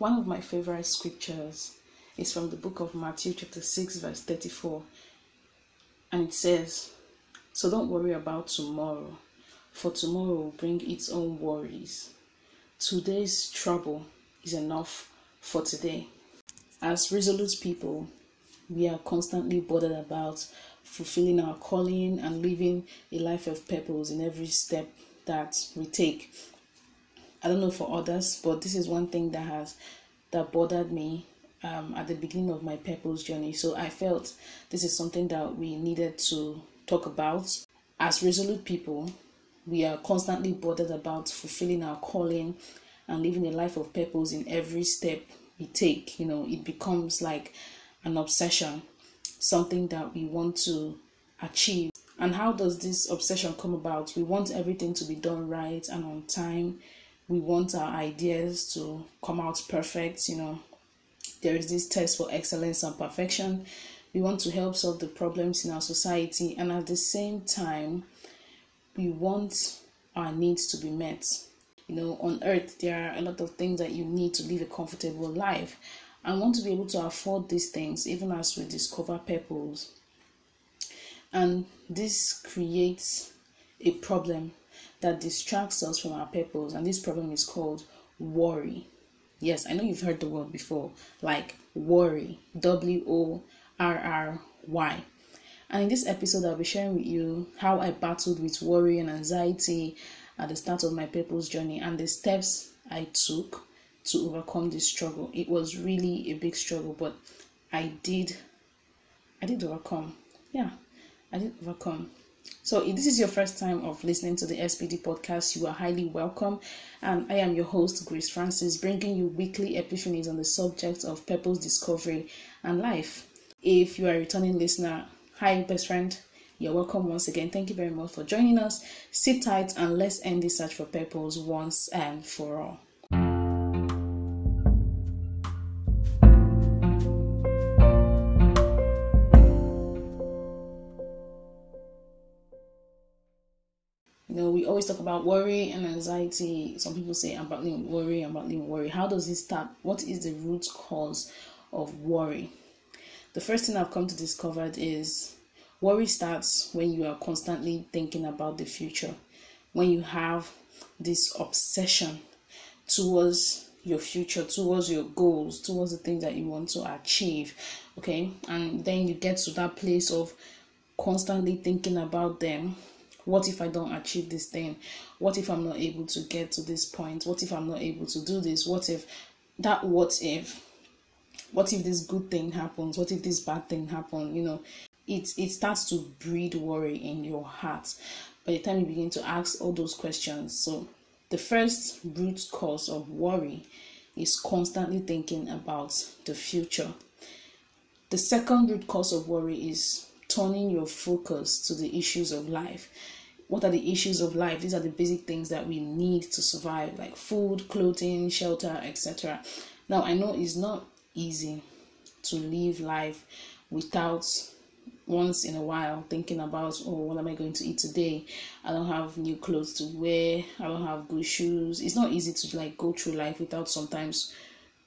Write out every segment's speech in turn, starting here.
One of my favorite scriptures is from the book of Matthew, chapter 6, verse 34. And it says, So don't worry about tomorrow, for tomorrow will bring its own worries. Today's trouble is enough for today. As resolute people, we are constantly bothered about fulfilling our calling and living a life of purpose in every step that we take. I don't know for others, but this is one thing that has that bothered me um, at the beginning of my purpose journey. So I felt this is something that we needed to talk about. As resolute people, we are constantly bothered about fulfilling our calling and living a life of purpose in every step we take. You know, it becomes like an obsession, something that we want to achieve. And how does this obsession come about? We want everything to be done right and on time. We want our ideas to come out perfect. You know, there is this test for excellence and perfection. We want to help solve the problems in our society, and at the same time, we want our needs to be met. You know, on earth, there are a lot of things that you need to live a comfortable life. I want to be able to afford these things even as we discover purpose. And this creates a problem that distracts us from our purpose, and this problem is called worry. Yes, I know you've heard the word before, like worry, W O R R Y. And in this episode, I'll be sharing with you how I battled with worry and anxiety at the start of my purpose journey and the steps I took to overcome this struggle. It was really a big struggle, but I did I did overcome. Yeah, I did overcome. So, if this is your first time of listening to the SPD podcast, you are highly welcome. And I am your host, Grace Francis, bringing you weekly epiphanies on the subject of purpose discovery and life. If you are a returning listener, hi, best friend. You're welcome once again. Thank you very much for joining us. Sit tight and let's end this search for purpose once and for all. We always talk about worry and anxiety. Some people say, I'm battling worry, I'm battling worry. How does it start? What is the root cause of worry? The first thing I've come to discover is worry starts when you are constantly thinking about the future, when you have this obsession towards your future, towards your goals, towards the things that you want to achieve. Okay, and then you get to that place of constantly thinking about them what if I don't achieve this thing? What if I'm not able to get to this point? What if I'm not able to do this? What if that what if? What if this good thing happens? What if this bad thing happens? You know, it it starts to breed worry in your heart by the time you begin to ask all those questions. So the first root cause of worry is constantly thinking about the future. The second root cause of worry is turning your focus to the issues of life. What are the issues of life? These are the basic things that we need to survive, like food, clothing, shelter, etc. Now, I know it's not easy to live life without once in a while thinking about oh what am i going to eat today i don't have new clothes to wear i don't have good shoes it's not easy to like go through life without sometimes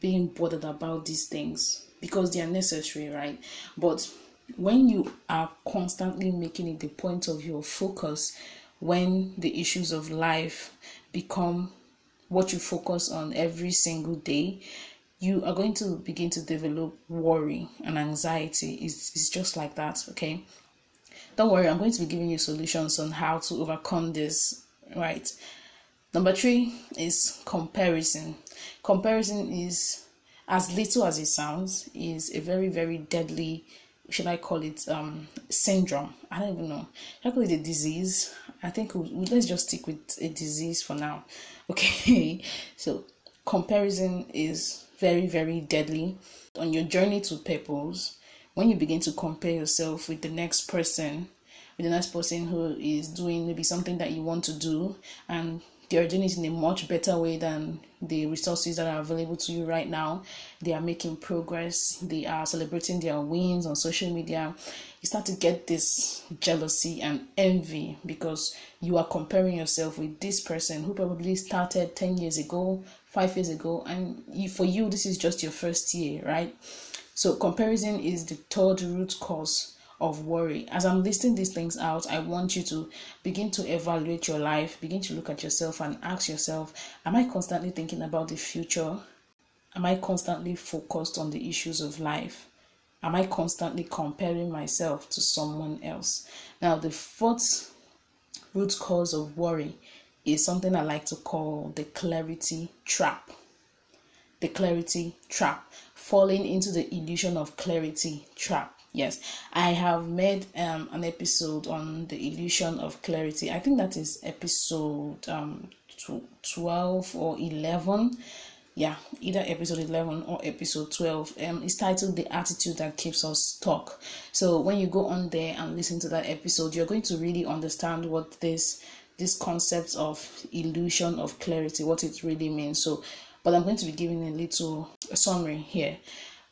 being bothered about these things because they are necessary right but when you are constantly making it the point of your focus when the issues of life become what you focus on every single day you are going to begin to develop worry and anxiety. It's, it's just like that okay? Don't worry i'm going to be giving you solutions on how to overcome this right? Number three is comparison. Comparison is as little as it sounds is a very very deadly should I call it um syndrome? I don't even know. I call it a disease. I think we, let's just stick with a disease for now. Okay, so comparison is very very deadly on your journey to purpose. When you begin to compare yourself with the next person, with the next person who is doing maybe something that you want to do, and they are doing it in a much better way than the resources that are available to you right now. They are making progress, they are celebrating their wins on social media. You start to get this jealousy and envy because you are comparing yourself with this person who probably started 10 years ago, five years ago, and for you, this is just your first year, right? So, comparison is the third root cause of worry. As I'm listing these things out, I want you to begin to evaluate your life, begin to look at yourself and ask yourself Am I constantly thinking about the future? Am I constantly focused on the issues of life? Am I constantly comparing myself to someone else? Now, the fourth root cause of worry is something I like to call the clarity trap. The clarity trap, falling into the illusion of clarity trap. Yes, I have made um, an episode on the illusion of clarity. I think that is episode um, 12 or 11 yeah either episode 11 or episode 12 um it's titled the attitude that keeps us stuck so when you go on there and listen to that episode you're going to really understand what this this concept of illusion of clarity what it really means so but i'm going to be giving a little summary here.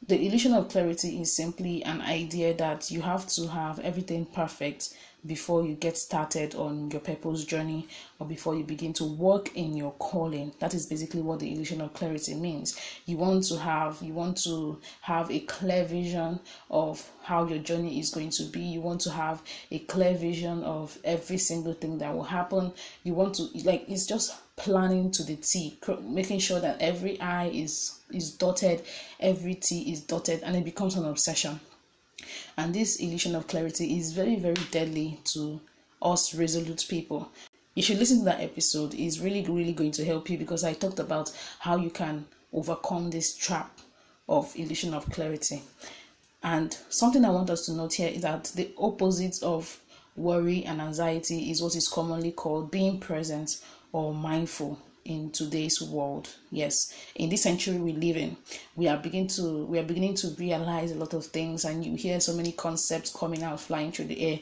The illusion of clarity is simply an idea that you have to have everything perfect before you get started on your purpose journey or before you begin to work in your calling. That is basically what the illusion of clarity means. You want to have you want to have a clear vision of how your journey is going to be. You want to have a clear vision of every single thing that will happen. You want to like it's just planning to the T, making sure that every I is is dotted, every T is dotted, and it becomes an obsession. And this illusion of clarity is very, very deadly to us resolute people. You should listen to that episode. It's really, really going to help you because I talked about how you can overcome this trap of illusion of clarity. And something I want us to note here is that the opposite of worry and anxiety is what is commonly called being present or mindful in today's world. Yes in this century we live in we are beginning to we are beginning to realize a lot of things and you hear so many concepts coming out flying through the air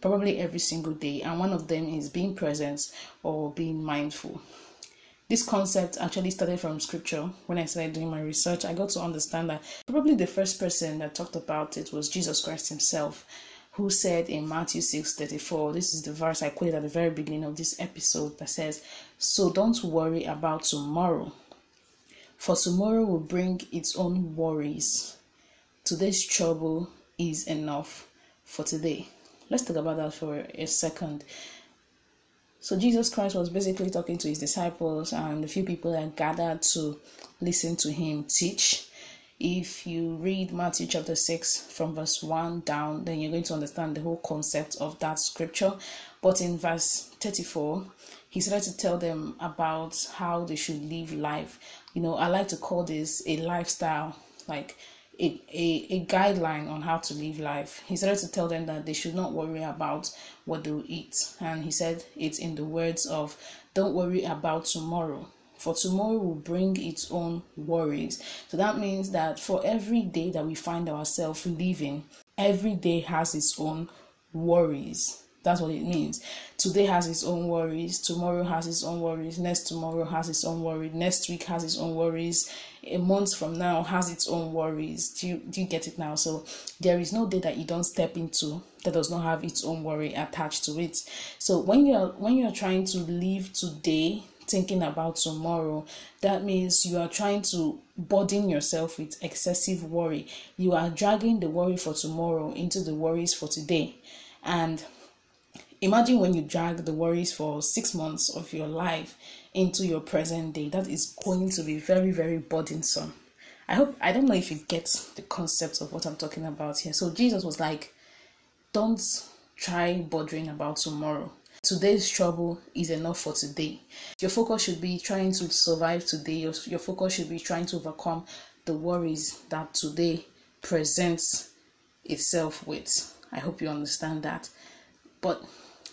probably every single day and one of them is being present or being mindful. This concept actually started from scripture. When i started doing my research i got to understand that probably the first person that talked about it was jesus christ himself who said in Matthew 6 34, this is the verse I quoted at the very beginning of this episode that says, So don't worry about tomorrow, for tomorrow will bring its own worries. Today's trouble is enough for today. Let's talk about that for a second. So, Jesus Christ was basically talking to his disciples and the few people that gathered to listen to him teach if you read Matthew chapter 6 from verse 1 down, then you're going to understand the whole concept of that scripture. But in verse 34, he started to tell them about how they should live life. You know, I like to call this a lifestyle, like a, a, a guideline on how to live life. He started to tell them that they should not worry about what they'll eat. And he said it's in the words of, Don't worry about tomorrow for tomorrow will bring its own worries. So that means that for every day that we find ourselves living, every day has its own worries. That's what it means. Today has its own worries. Tomorrow has its own worries. Next tomorrow has its own worries. Next week has its own worries. A month from now has its own worries. Do you, do you get it now? So there is no day that you don't step into that does not have its own worry attached to it. So when you're when you're trying to live today thinking about tomorrow, that means you are trying to burden yourself with excessive worry. You are dragging the worry for tomorrow into the worries for today. And imagine when you drag the worries for six months of your life into your present day, that is going to be very, very burdensome. I hope I don't know if you get the concept of what I'm talking about here. So Jesus was like, Don't try bothering about tomorrow Today's trouble is enough for today. Your focus should be trying to survive today. Your, your focus should be trying to overcome the worries that today presents itself with. I hope you understand that. But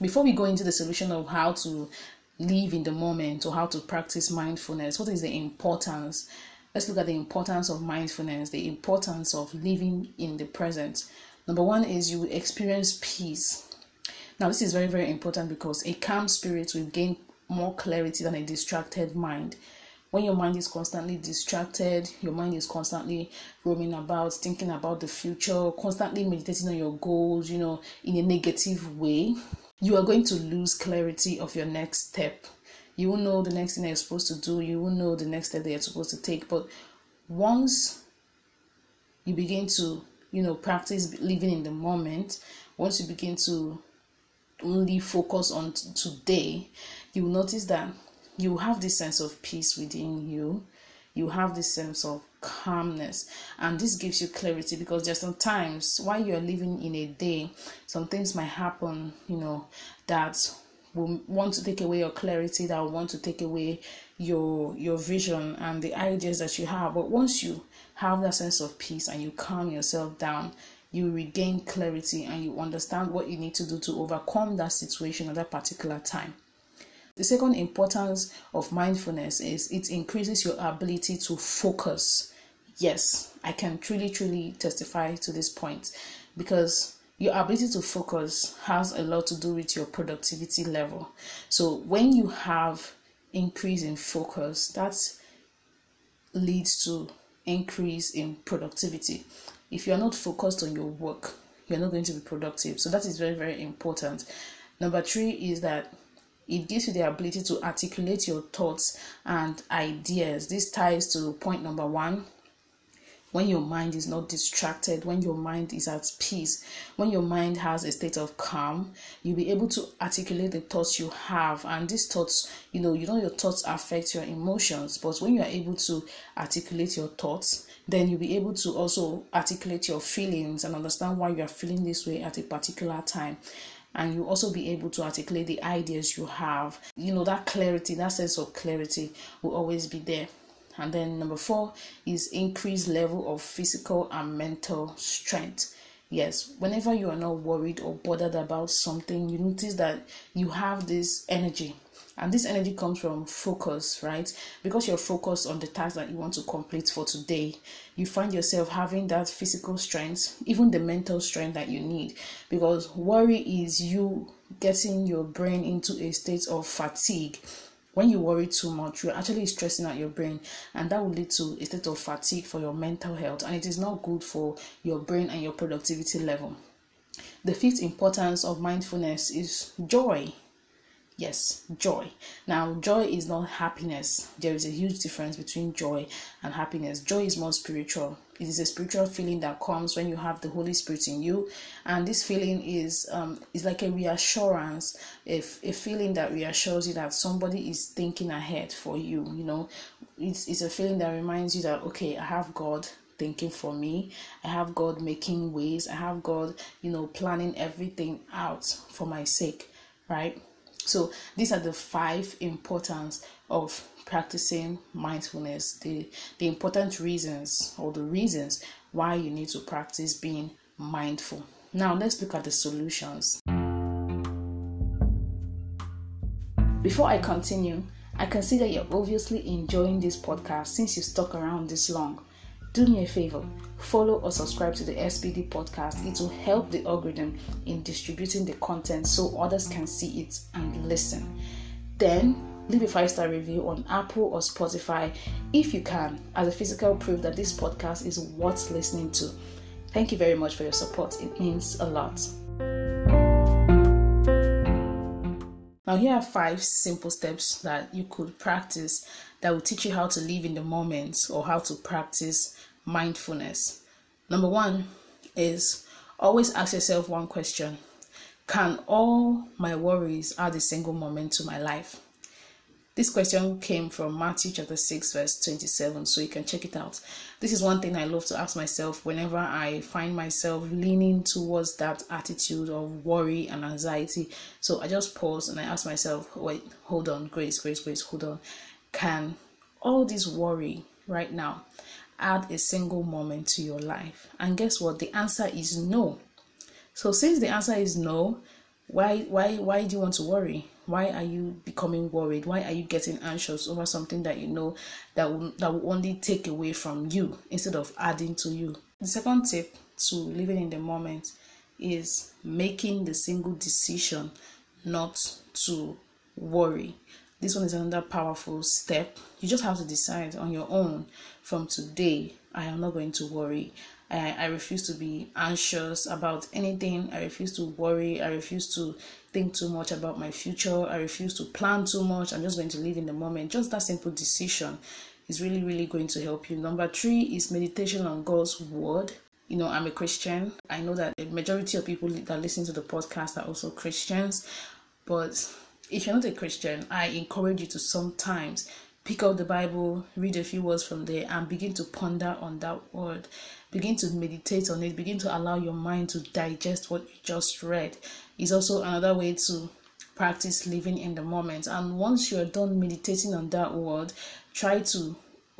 before we go into the solution of how to live in the moment or how to practice mindfulness, what is the importance? Let's look at the importance of mindfulness, the importance of living in the present. Number one is you experience peace now, this is very, very important because a calm spirit will gain more clarity than a distracted mind. When your mind is constantly distracted, your mind is constantly roaming about, thinking about the future, constantly meditating on your goals, you know, in a negative way, you are going to lose clarity of your next step You will know the next thing you're supposed to do. You will know the next step that you're supposed to take. But once you begin to, you know, practice living in the moment, once you begin to only focus on t- today, you will notice that you have this sense of peace within you. You have this sense of calmness, and this gives you clarity because there's sometimes while you're living in a day, some things might happen, you know, that will want to take away your clarity, that will want to take away your your vision and the ideas that you have. But once you have that sense of peace and you calm yourself down, you regain clarity and you understand what you need to do to overcome that situation at that particular time. The second importance of mindfulness is it increases your ability to focus. Yes, I can truly, truly testify to this point because your ability to focus has a lot to do with your productivity level. So when you have increase in focus, that leads to increase in productivity. If you're not focused on your work, you're not going to be productive. So that is very, very important. Number three is that it gives you the ability to articulate your thoughts and ideas. This ties to point number one. When your mind is not distracted, when your mind is at peace, when your mind has a state of calm, you'll be able to articulate the thoughts you have. And these thoughts, you know, you know, your thoughts affect your emotions, but when you are able to articulate your thoughts, then you'll be able to also articulate your feelings and understand why you are feeling this way at a particular time and you also be able to articulate the ideas you have. You know, that clarity, that sense of clarity will always be there. And then number four is increased level of physical and mental strength. Yes, whenever you are not worried or bothered about something, you notice that you have this energy and this energy comes from focus right? Because you're focused on the task that you want to complete for today you find yourself having that physical strength even the mental strength that you need. Because worry is you getting your brain into a state of fatigue. When you worry too much you're actually stressing out your brain and that will lead to a state of fatigue for your mental health and it is not good for your brain and your productivity level. The fifth importance of mindfulness is joy Yes, joy. Now, joy is not happiness. There is a huge difference between joy and happiness. Joy is more spiritual. It is a spiritual feeling that comes when you have the Holy Spirit in you, and this feeling is um is like a reassurance, if a feeling that reassures you that somebody is thinking ahead for you. You know, it's it's a feeling that reminds you that okay, I have God thinking for me. I have God making ways. I have God, you know, planning everything out for my sake, right? So these are the five importance of practicing mindfulness. The the important reasons or the reasons why you need to practice being mindful. Now let's look at the solutions. Before I continue, I can see that you're obviously enjoying this podcast since you stuck around this long do me a favor follow or subscribe to the SPD podcast. It will help the algorithm in distributing the content so others can see it and listen. Then leave a five star review on Apple or Spotify if you can, as a physical proof that this podcast is worth listening to. Thank you very much for your support, it means a lot. Now, here are five simple steps that you could practice that will teach you how to live in the moment or how to practice mindfulness. Number one is always ask yourself one question Can all my worries add a single moment to my life? This question came from Matthew chapter 6, verse 27, so you can check it out. This is one thing I love to ask myself whenever I find myself leaning towards that attitude of worry and anxiety. So I just pause and I ask myself, wait, hold on, Grace, Grace, Grace, hold on. Can all this worry right now add a single moment to your life? And guess what? The answer is no. So since the answer is no, why why why do you want to worry? Why are you becoming worried? Why are you getting anxious over something that you know that will that will only take away from you instead of adding to you? The second tip to living in the moment is making the single decision not to worry. This one is another powerful step. You just have to decide on your own from today I am not going to worry. I, I refuse to be anxious about anything. I refuse to worry. I refuse to think too much about my future. I refuse to plan too much. I'm just going to live in the moment. Just that simple decision is really, really going to help you. Number three is meditation on God's word. You know, I'm a Christian. I know that the majority of people that listen to the podcast are also Christians. But if you're not a Christian, I encourage you to sometimes pick up the Bible, read a few words from there, and begin to ponder on that word. Begin to meditate on it. Begin to allow your mind to digest what you just read. Is also another way to practice living in the moment. And once you're done meditating on that word, try to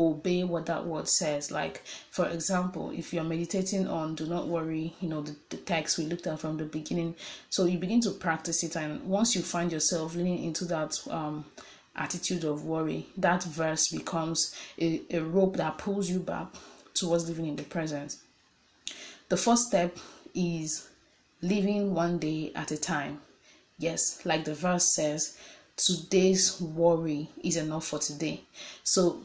obey what that word says. Like, for example, if you're meditating on do not worry, you know, the, the text we looked at from the beginning. So you begin to practice it. And once you find yourself leaning into that, um, attitude of worry, that verse becomes a, a rope that pulls you back towards living in the present. The first step is living one day at a time. Yes, like the verse says, today's worry is enough for today. So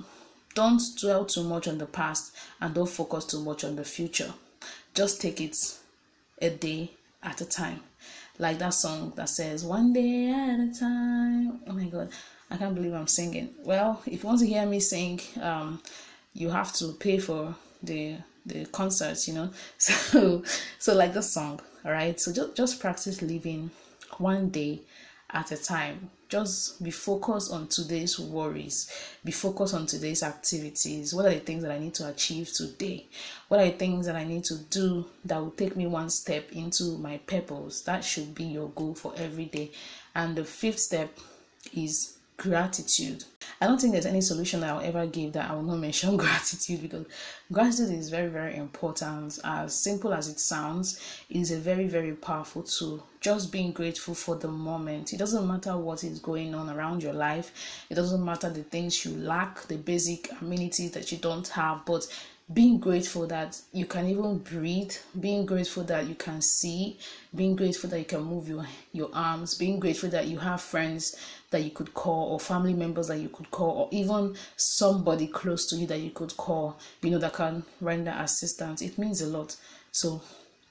don't dwell too much on the past and don't focus too much on the future. Just take it a day at a time. Like that song that says, One day at a time. Oh my god. I can't believe I'm singing. Well, if you want to hear me sing, um, you have to pay for the the concerts, you know. So so like the song, all right. So just just practice living one day at a time. Just be focused on today's worries. Be focused on today's activities. What are the things that I need to achieve today? What are the things that I need to do that will take me one step into my purpose? That should be your goal for every day. And the fifth step is gratitude. I don't think there's any solution I'll ever give that I will not mention gratitude because gratitude is very, very important. As simple as it sounds, it is a very, very powerful tool. Just being grateful for the moment. It doesn't matter what is going on around your life, it doesn't matter the things you lack, the basic amenities that you don't have, but being grateful that you can even breathe being grateful that you can see being grateful that you can move your your arms being grateful that you have friends that you could call or family members that you could call or even somebody close to you that you could call you know that can render assistance. It means a lot. So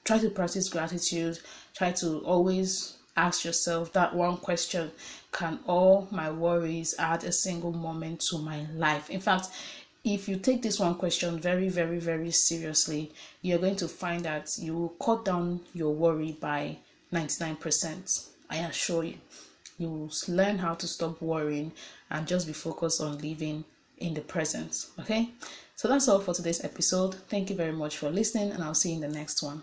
try to practice gratitude. Try to always ask yourself that one question. Can all my worries add a single moment to my life? In fact if you take this one question very, very, very seriously, you're going to find that you will cut down your worry by 99%. I assure you. You will learn how to stop worrying and just be focused on living in the present. Okay? So that's all for today's episode. Thank you very much for listening, and I'll see you in the next one.